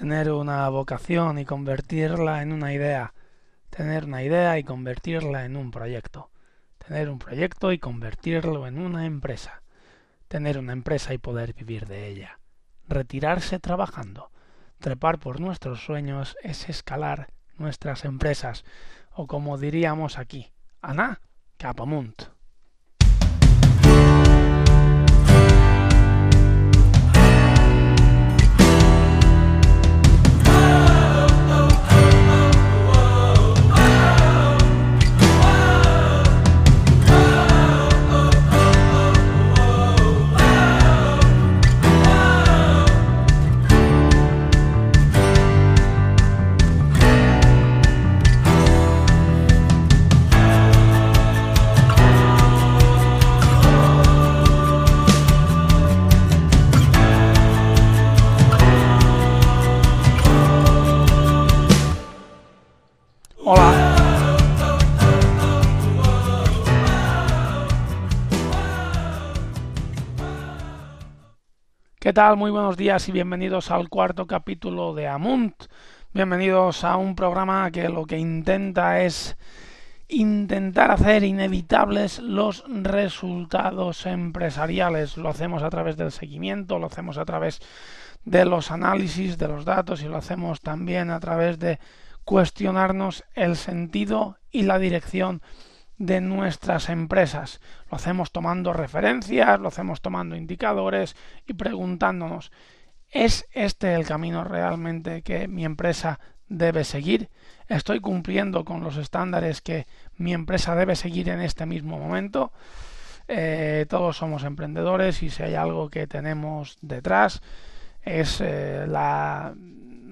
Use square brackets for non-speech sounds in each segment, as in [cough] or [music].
tener una vocación y convertirla en una idea, tener una idea y convertirla en un proyecto, tener un proyecto y convertirlo en una empresa, tener una empresa y poder vivir de ella, retirarse trabajando, trepar por nuestros sueños es escalar nuestras empresas, o como diríamos aquí, Ana Capamunt. ¿Qué tal? Muy buenos días y bienvenidos al cuarto capítulo de Amunt. Bienvenidos a un programa que lo que intenta es intentar hacer inevitables los resultados empresariales. Lo hacemos a través del seguimiento, lo hacemos a través de los análisis de los datos y lo hacemos también a través de cuestionarnos el sentido y la dirección de nuestras empresas. Lo hacemos tomando referencias, lo hacemos tomando indicadores y preguntándonos, ¿es este el camino realmente que mi empresa debe seguir? ¿Estoy cumpliendo con los estándares que mi empresa debe seguir en este mismo momento? Eh, todos somos emprendedores y si hay algo que tenemos detrás es eh, la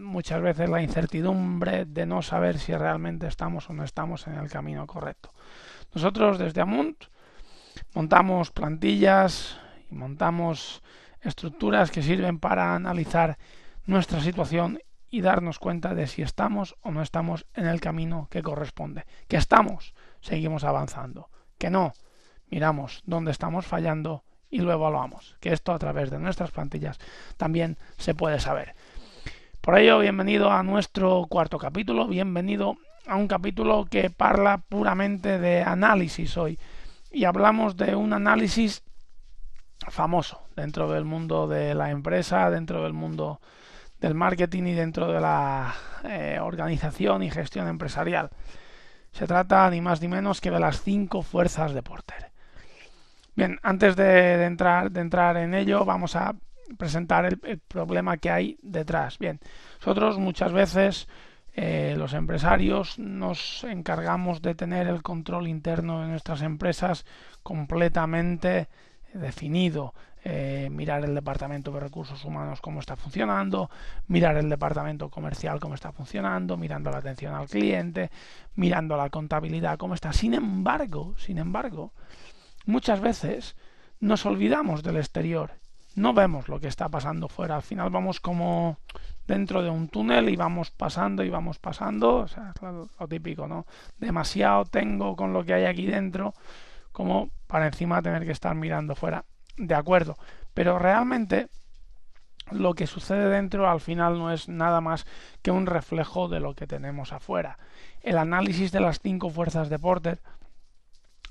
muchas veces la incertidumbre de no saber si realmente estamos o no estamos en el camino correcto. Nosotros desde Amunt montamos plantillas y montamos estructuras que sirven para analizar nuestra situación y darnos cuenta de si estamos o no estamos en el camino que corresponde. Que estamos, seguimos avanzando. Que no, miramos dónde estamos fallando y lo evaluamos. Que esto a través de nuestras plantillas también se puede saber. Por ello, bienvenido a nuestro cuarto capítulo, bienvenido a un capítulo que parla puramente de análisis hoy. Y hablamos de un análisis famoso dentro del mundo de la empresa, dentro del mundo del marketing y dentro de la eh, organización y gestión empresarial. Se trata ni más ni menos que de las cinco fuerzas de Porter. Bien, antes de, entrar, de entrar en ello, vamos a presentar el, el, problema que hay detrás. Bien, nosotros muchas veces eh, los empresarios nos encargamos de tener el control interno de nuestras empresas completamente definido. Eh, mirar el departamento de recursos humanos cómo está funcionando, mirar el departamento comercial cómo está funcionando, mirando la atención al cliente, mirando la contabilidad cómo está. Sin embargo, sin embargo, muchas veces nos olvidamos del exterior, no vemos lo que está pasando fuera. Al final vamos como dentro de un túnel y vamos pasando y vamos pasando, o sea, lo, lo típico, ¿no? Demasiado tengo con lo que hay aquí dentro como para encima tener que estar mirando fuera. De acuerdo, pero realmente lo que sucede dentro al final no es nada más que un reflejo de lo que tenemos afuera. El análisis de las cinco fuerzas de Porter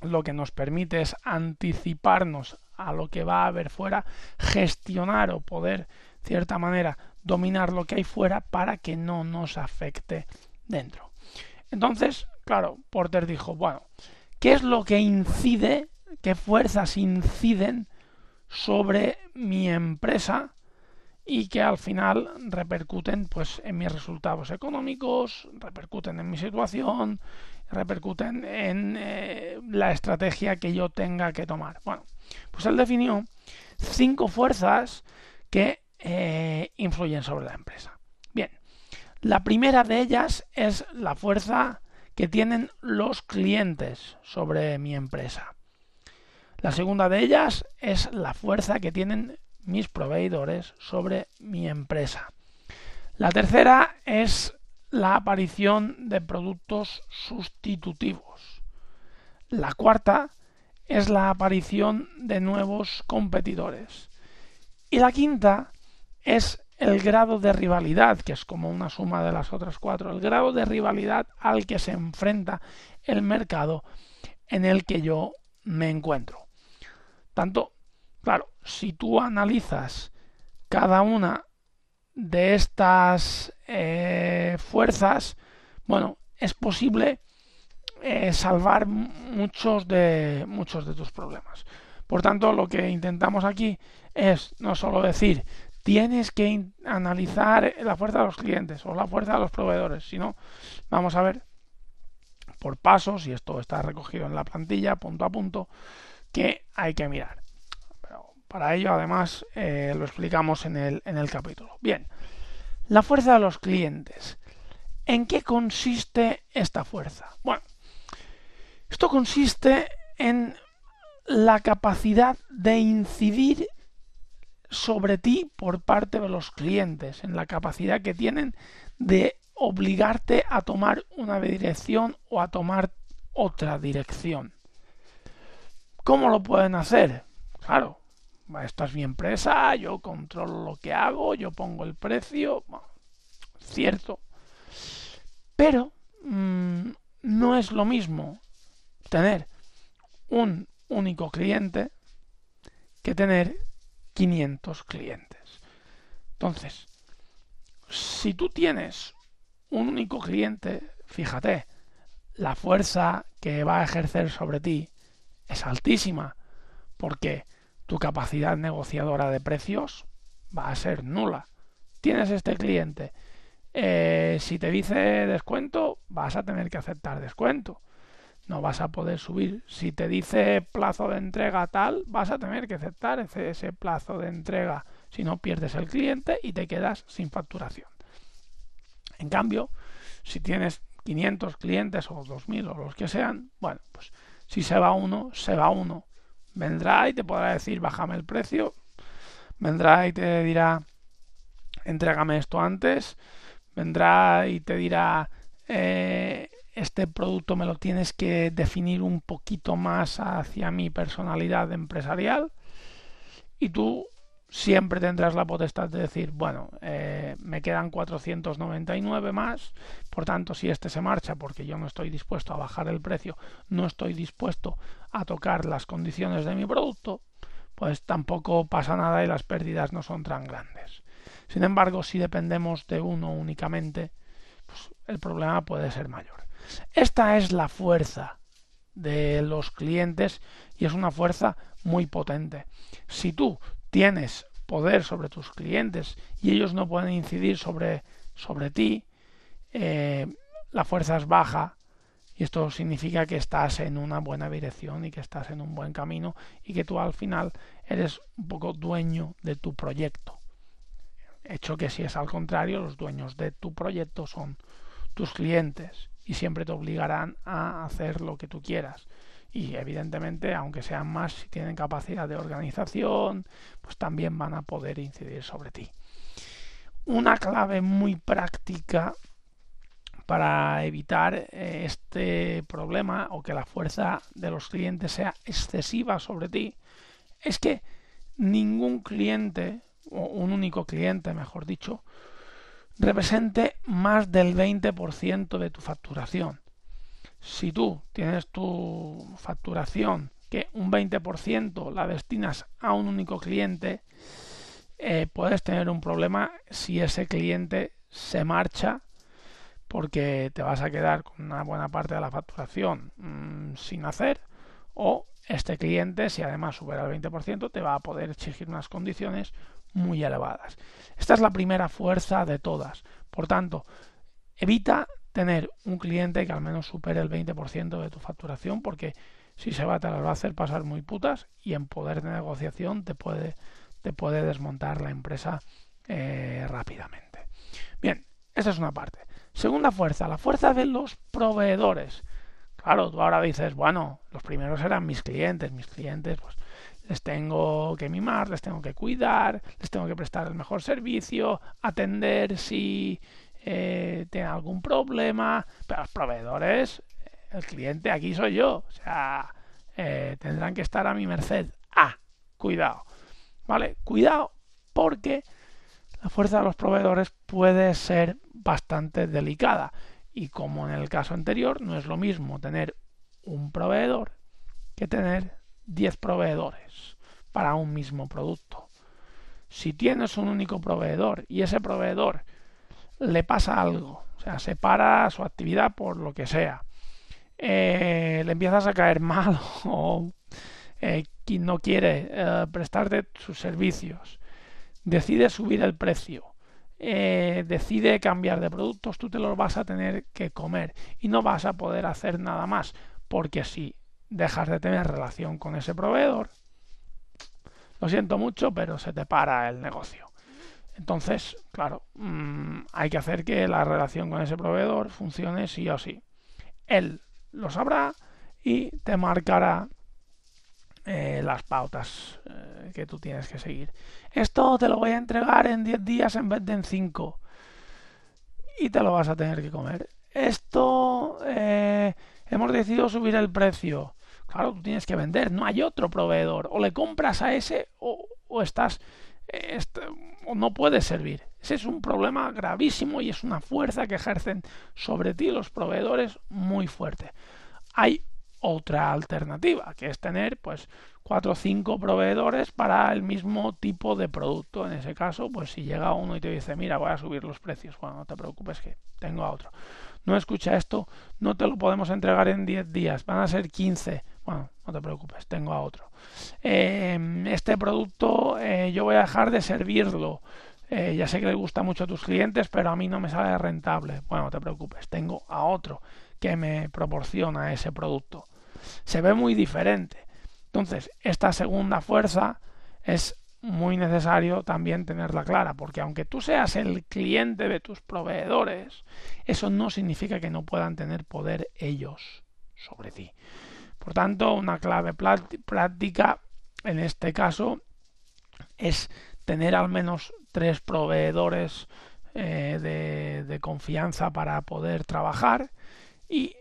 lo que nos permite es anticiparnos a lo que va a haber fuera, gestionar o poder, de cierta manera, dominar lo que hay fuera para que no nos afecte dentro. Entonces, claro, Porter dijo, bueno, ¿qué es lo que incide, qué fuerzas inciden sobre mi empresa y que al final repercuten pues en mis resultados económicos, repercuten en mi situación, repercuten en eh, la estrategia que yo tenga que tomar. Bueno, pues él definió cinco fuerzas que eh, influyen sobre la empresa. Bien, la primera de ellas es la fuerza que tienen los clientes sobre mi empresa. La segunda de ellas es la fuerza que tienen mis proveedores sobre mi empresa. La tercera es la aparición de productos sustitutivos. La cuarta es la aparición de nuevos competidores. Y la quinta es el grado de rivalidad, que es como una suma de las otras cuatro, el grado de rivalidad al que se enfrenta el mercado en el que yo me encuentro. Tanto, claro, si tú analizas cada una de estas eh, fuerzas, bueno, es posible eh, salvar muchos de, muchos de tus problemas. Por tanto, lo que intentamos aquí es no solo decir tienes que analizar la fuerza de los clientes o la fuerza de los proveedores, sino vamos a ver por pasos, y esto está recogido en la plantilla punto a punto, que hay que mirar. Pero para ello, además, eh, lo explicamos en el, en el capítulo. Bien, la fuerza de los clientes. ¿En qué consiste esta fuerza? Bueno, esto consiste en la capacidad de incidir sobre ti por parte de los clientes, en la capacidad que tienen de obligarte a tomar una dirección o a tomar otra dirección. ¿Cómo lo pueden hacer? Claro, esta es mi empresa, yo controlo lo que hago, yo pongo el precio, cierto. Pero mmm, no es lo mismo tener un único cliente que tener 500 clientes. Entonces, si tú tienes un único cliente, fíjate, la fuerza que va a ejercer sobre ti es altísima, porque tu capacidad negociadora de precios va a ser nula. Tienes este cliente, eh, si te dice descuento, vas a tener que aceptar descuento no vas a poder subir. Si te dice plazo de entrega tal, vas a tener que aceptar ese, plazo de entrega. Si no, pierdes el cliente y te quedas sin facturación. En cambio, si tienes 500 clientes o 2000 o los que sean, bueno, pues si se va uno, se va uno. Vendrá y te podrá decir, bájame el precio. Vendrá y te dirá, entrégame esto antes. Vendrá y te dirá, eh, este producto me lo tienes que definir un poquito más hacia mi personalidad empresarial y tú siempre tendrás la potestad de decir, bueno, eh, me quedan 499 más, por tanto, si este se marcha porque yo no estoy dispuesto a bajar el precio, no estoy dispuesto a tocar las condiciones de mi producto, pues tampoco pasa nada y las pérdidas no son tan grandes. Sin embargo, si dependemos de uno únicamente, pues el problema puede ser mayor. Esta es la fuerza de los clientes y es una fuerza muy potente. Si tú tienes poder sobre tus clientes y ellos no pueden incidir sobre, sobre ti, eh, la fuerza es baja y esto significa que estás en una buena dirección y que estás en un buen camino y que tú al final eres un poco dueño de tu proyecto. Hecho que si es al contrario, los dueños de tu proyecto son tus clientes y siempre te obligarán a hacer lo que tú quieras. Y evidentemente, aunque sean más, si tienen capacidad de organización, pues también van a poder incidir sobre ti. Una clave muy práctica para evitar eh, este problema o que la fuerza de los clientes sea excesiva sobre ti es que ningún cliente o un único cliente, mejor dicho, represente más del 20% de tu facturación. Si tú tienes tu facturación que un 20% la destinas a un único cliente, eh, puedes tener un problema si ese cliente se marcha porque te vas a quedar con una buena parte de la facturación mm, sin hacer o este cliente, si además supera el 20%, te va a poder exigir unas condiciones muy elevadas. Esta es la primera fuerza de todas. Por tanto, evita tener un cliente que al menos supere el 20% de tu facturación porque si se va te las va a hacer pasar muy putas y en poder de negociación te puede, te puede desmontar la empresa eh, rápidamente. Bien, esa es una parte. Segunda fuerza, la fuerza de los proveedores. Claro, tú ahora dices, bueno, los primeros eran mis clientes, mis clientes, pues les tengo que mimar, les tengo que cuidar, les tengo que prestar el mejor servicio, atender si eh, tienen algún problema. Pero los proveedores, el cliente aquí soy yo. O sea, eh, tendrán que estar a mi merced. Ah, cuidado. ¿Vale? Cuidado porque la fuerza de los proveedores puede ser bastante delicada. Y como en el caso anterior, no es lo mismo tener un proveedor que tener 10 proveedores para un mismo producto. Si tienes un único proveedor y ese proveedor le pasa algo, o sea, se para su actividad por lo que sea, eh, le empiezas a caer mal [laughs] o eh, no quiere eh, prestarte sus servicios, decide subir el precio, eh, decide cambiar de productos, tú te los vas a tener que comer y no vas a poder hacer nada más, porque si dejas de tener relación con ese proveedor, lo siento mucho, pero se te para el negocio. Entonces, claro, mmm, hay que hacer que la relación con ese proveedor funcione sí o sí. Él lo sabrá y te marcará eh, las pautas eh, que tú tienes que seguir. Esto te lo voy a entregar en 10 días en vez de en 5 y te lo vas a tener que comer. Esto eh, hemos decidido subir el precio. Claro, tú tienes que vender, no hay otro proveedor. O le compras a ese o, o estás o no puedes servir. Ese es un problema gravísimo y es una fuerza que ejercen sobre ti los proveedores muy fuerte. Hay otra alternativa, que es tener pues cuatro o cinco proveedores para el mismo tipo de producto. En ese caso, pues si llega uno y te dice, mira, voy a subir los precios, bueno, no te preocupes que tengo a otro. No escucha esto, no te lo podemos entregar en 10 días, van a ser 15. Bueno, no te preocupes, tengo a otro. Eh, este producto eh, yo voy a dejar de servirlo. Eh, ya sé que le gusta mucho a tus clientes, pero a mí no me sale rentable. Bueno, no te preocupes, tengo a otro que me proporciona ese producto. Se ve muy diferente. Entonces, esta segunda fuerza es muy necesario también tenerla clara, porque aunque tú seas el cliente de tus proveedores, eso no significa que no puedan tener poder ellos sobre ti. Por tanto, una clave práctica en este caso es tener al menos tres proveedores eh, de, de confianza para poder trabajar y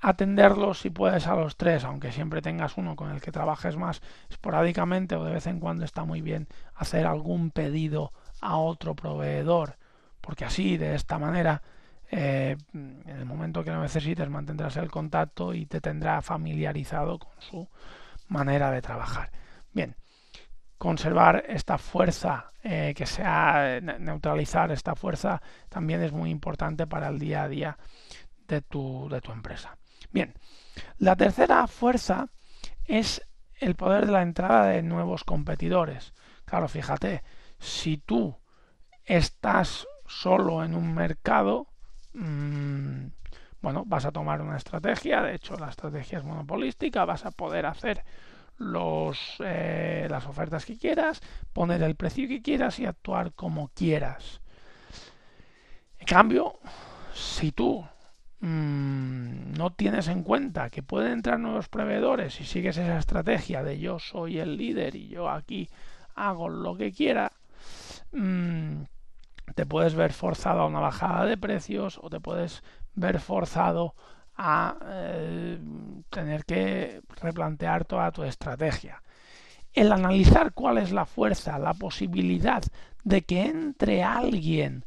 atenderlos si puedes a los tres, aunque siempre tengas uno con el que trabajes más esporádicamente o de vez en cuando está muy bien hacer algún pedido a otro proveedor, porque así, de esta manera, eh, en el momento que lo necesites mantendrás el contacto y te tendrá familiarizado con su manera de trabajar. Bien, conservar esta fuerza, eh, que sea neutralizar esta fuerza, también es muy importante para el día a día de tu, de tu empresa. Bien, la tercera fuerza es el poder de la entrada de nuevos competidores. Claro, fíjate, si tú estás solo en un mercado, mmm, bueno, vas a tomar una estrategia, de hecho la estrategia es monopolística, vas a poder hacer los, eh, las ofertas que quieras, poner el precio que quieras y actuar como quieras. En cambio, si tú mmm, no tienes en cuenta que pueden entrar nuevos proveedores y sigues esa estrategia de yo soy el líder y yo aquí hago lo que quiera, mmm, te puedes ver forzado a una bajada de precios o te puedes ver forzado a eh, tener que replantear toda tu estrategia. El analizar cuál es la fuerza, la posibilidad de que entre alguien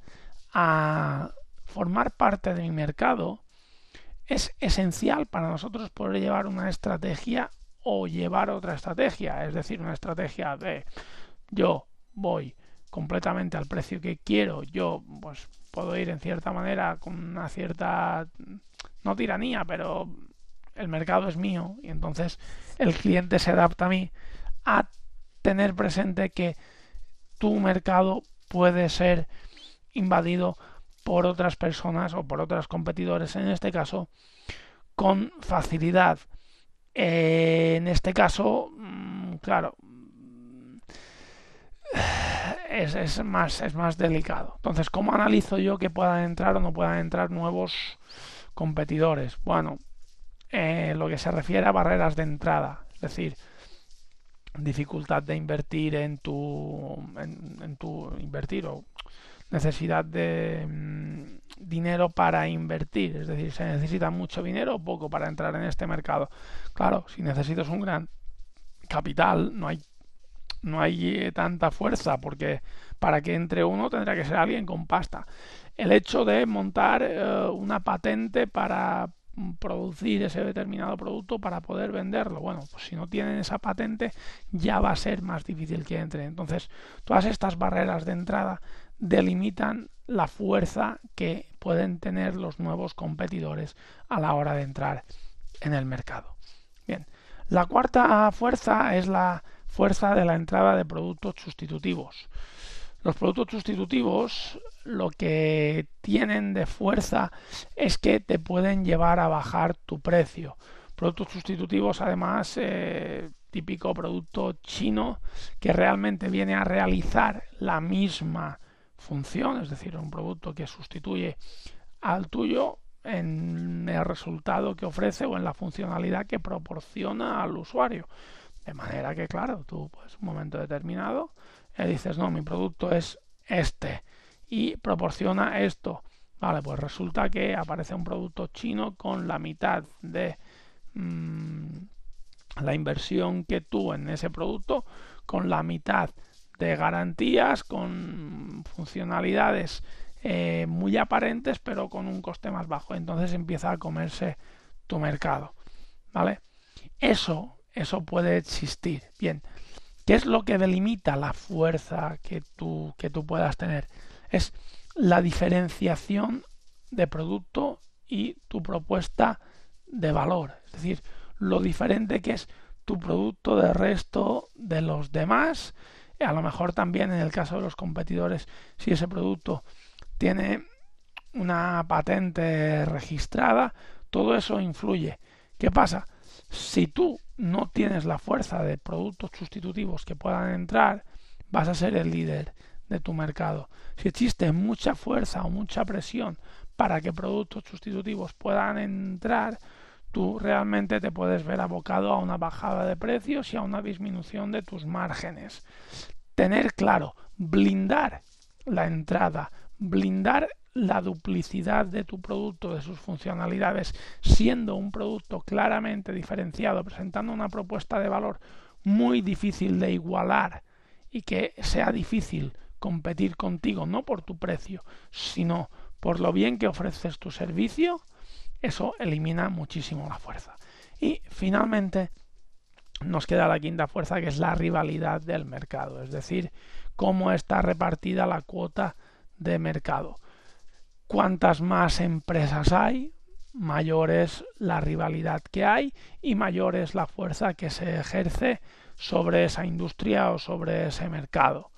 a formar parte de mi mercado es esencial para nosotros poder llevar una estrategia o llevar otra estrategia, es decir, una estrategia de yo voy completamente al precio que quiero, yo pues puedo ir en cierta manera con una cierta no tiranía, pero el mercado es mío y entonces el cliente se adapta a mí a tener presente que tu mercado puede ser invadido por otras personas o por otros competidores, en este caso, con facilidad. Eh, en este caso, mm, claro, [sighs] es, es, más, es más delicado. Entonces, ¿cómo analizo yo que puedan entrar o no puedan entrar nuevos competidores? Bueno, eh, lo que se refiere a barreras de entrada, es decir, dificultad de invertir en tu, en, en tu invertir o necesidad de mmm, dinero para invertir, es decir, se necesita mucho dinero o poco para entrar en este mercado. Claro, si necesitas un gran capital, no hay no hay eh, tanta fuerza porque para que entre uno tendrá que ser alguien con pasta. El hecho de montar eh, una patente para producir ese determinado producto para poder venderlo. Bueno, pues si no tienen esa patente ya va a ser más difícil que entre. Entonces, todas estas barreras de entrada delimitan la fuerza que pueden tener los nuevos competidores a la hora de entrar en el mercado. Bien, la cuarta fuerza es la fuerza de la entrada de productos sustitutivos. Los productos sustitutivos lo que tienen de fuerza es que te pueden llevar a bajar tu precio. Productos sustitutivos, además, eh, típico producto chino que realmente viene a realizar la misma función, es decir, un producto que sustituye al tuyo en el resultado que ofrece o en la funcionalidad que proporciona al usuario. De manera que, claro, tú, pues, un momento determinado, le dices, no, mi producto es este y proporciona esto. Vale, pues resulta que aparece un producto chino con la mitad de mm, la inversión que tú en ese producto, con la mitad de garantías, con funcionalidades eh, muy aparentes, pero con un coste más bajo. Entonces empieza a comerse tu mercado. ¿Vale? Eso, eso puede existir. Bien, ¿qué es lo que delimita la fuerza que tú, que tú puedas tener? Es la diferenciación de producto y tu propuesta de valor. Es decir, lo diferente que es tu producto del resto de los demás. A lo mejor también en el caso de los competidores, si ese producto tiene una patente registrada, todo eso influye. ¿Qué pasa? Si tú no tienes la fuerza de productos sustitutivos que puedan entrar, vas a ser el líder de tu mercado. Si existe mucha fuerza o mucha presión para que productos sustitutivos puedan entrar, tú realmente te puedes ver abocado a una bajada de precios y a una disminución de tus márgenes. Tener claro, blindar la entrada blindar la duplicidad de tu producto, de sus funcionalidades, siendo un producto claramente diferenciado, presentando una propuesta de valor muy difícil de igualar y que sea difícil competir contigo, no por tu precio, sino por lo bien que ofreces tu servicio, eso elimina muchísimo la fuerza. Y finalmente nos queda la quinta fuerza que es la rivalidad del mercado, es decir, cómo está repartida la cuota de mercado. Cuantas más empresas hay, mayor es la rivalidad que hay y mayor es la fuerza que se ejerce sobre esa industria o sobre ese mercado.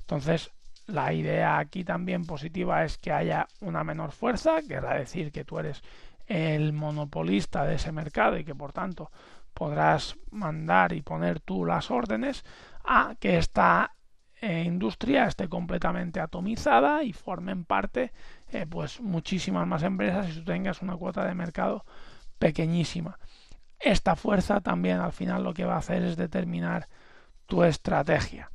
Entonces, la idea aquí también positiva es que haya una menor fuerza, querrá decir que tú eres el monopolista de ese mercado y que por tanto podrás mandar y poner tú las órdenes a que esta eh, industria esté completamente atomizada y formen parte eh, pues muchísimas más empresas y tú tengas una cuota de mercado pequeñísima. Esta fuerza también al final lo que va a hacer es determinar tu estrategia.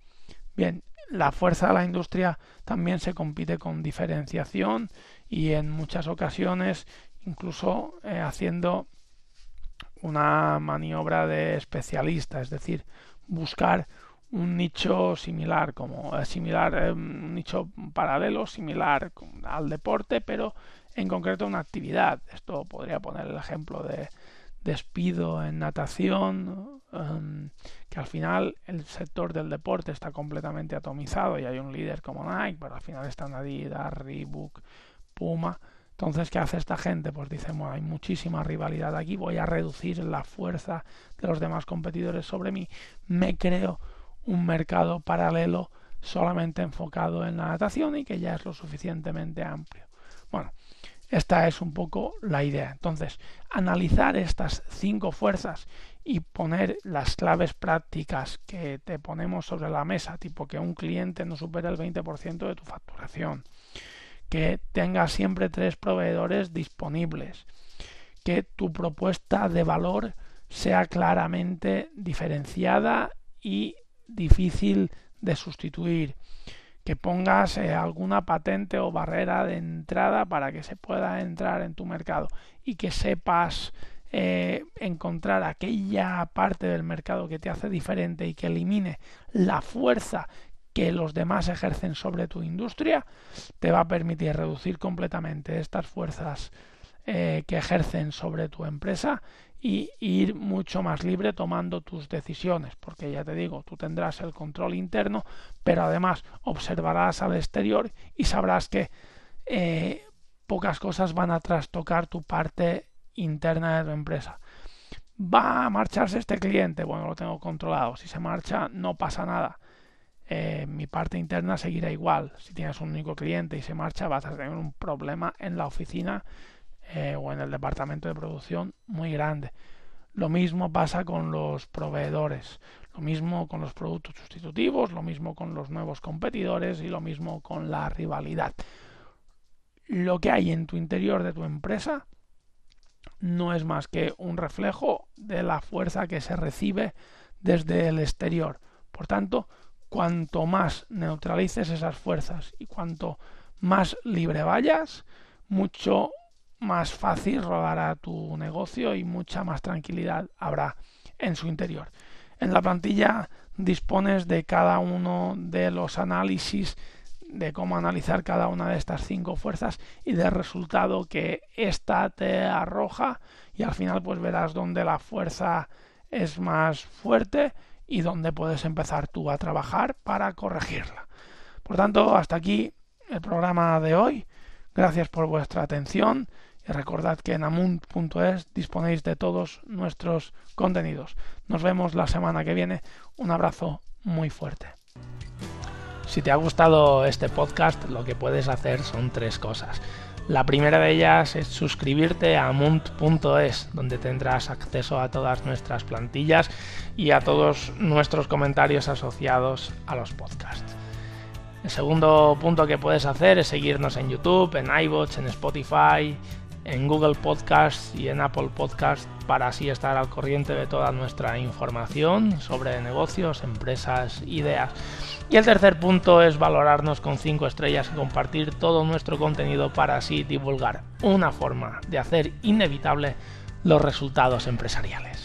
Bien, la fuerza de la industria también se compite con diferenciación y en muchas ocasiones incluso eh, haciendo una maniobra de especialista, es decir, buscar un nicho similar, como eh, similar, eh, un nicho paralelo, similar al deporte, pero en concreto una actividad. Esto podría poner el ejemplo de despido en natación, em, que al final el sector del deporte está completamente atomizado y hay un líder como Nike, pero al final están Adidas, Reebok, Puma. Entonces, ¿qué hace esta gente? Pues dice, hay muchísima rivalidad aquí, voy a reducir la fuerza de los demás competidores sobre mí, me creo un mercado paralelo solamente enfocado en la natación y que ya es lo suficientemente amplio. Bueno, esta es un poco la idea. Entonces, analizar estas cinco fuerzas y poner las claves prácticas que te ponemos sobre la mesa, tipo que un cliente no supere el 20% de tu facturación, que tenga siempre tres proveedores disponibles, que tu propuesta de valor sea claramente diferenciada y difícil de sustituir, que pongas eh, alguna patente o barrera de entrada para que se pueda entrar en tu mercado y que sepas eh, encontrar aquella parte del mercado que te hace diferente y que elimine la fuerza que los demás ejercen sobre tu industria, te va a permitir reducir completamente estas fuerzas eh, que ejercen sobre tu empresa y ir mucho más libre tomando tus decisiones, porque ya te digo, tú tendrás el control interno, pero además observarás al exterior y sabrás que eh, pocas cosas van a trastocar tu parte interna de tu empresa. ¿Va a marcharse este cliente? Bueno, lo tengo controlado. Si se marcha, no pasa nada. Eh, mi parte interna seguirá igual. Si tienes un único cliente y se marcha, vas a tener un problema en la oficina eh, o en el departamento de producción muy grande. Lo mismo pasa con los proveedores, lo mismo con los productos sustitutivos, lo mismo con los nuevos competidores y lo mismo con la rivalidad. Lo que hay en tu interior de tu empresa no es más que un reflejo de la fuerza que se recibe desde el exterior. Por tanto, cuanto más neutralices esas fuerzas y cuanto más libre vayas, mucho más fácil rodará tu negocio y mucha más tranquilidad habrá en su interior. En la plantilla dispones de cada uno de los análisis de cómo analizar cada una de estas cinco fuerzas y del resultado que ésta te arroja y al final pues verás dónde la fuerza es más fuerte y dónde puedes empezar tú a trabajar para corregirla. Por tanto, hasta aquí el programa de hoy. Gracias por vuestra atención y recordad que en amunt.es disponéis de todos nuestros contenidos. Nos vemos la semana que viene. Un abrazo muy fuerte. Si te ha gustado este podcast, lo que puedes hacer son tres cosas. La primera de ellas es suscribirte a amunt.es, donde tendrás acceso a todas nuestras plantillas y a todos nuestros comentarios asociados a los podcasts. El segundo punto que puedes hacer es seguirnos en YouTube, en iBots, en Spotify, en Google Podcast y en Apple Podcast para así estar al corriente de toda nuestra información sobre negocios, empresas, ideas. Y el tercer punto es valorarnos con 5 estrellas y compartir todo nuestro contenido para así divulgar una forma de hacer inevitable los resultados empresariales.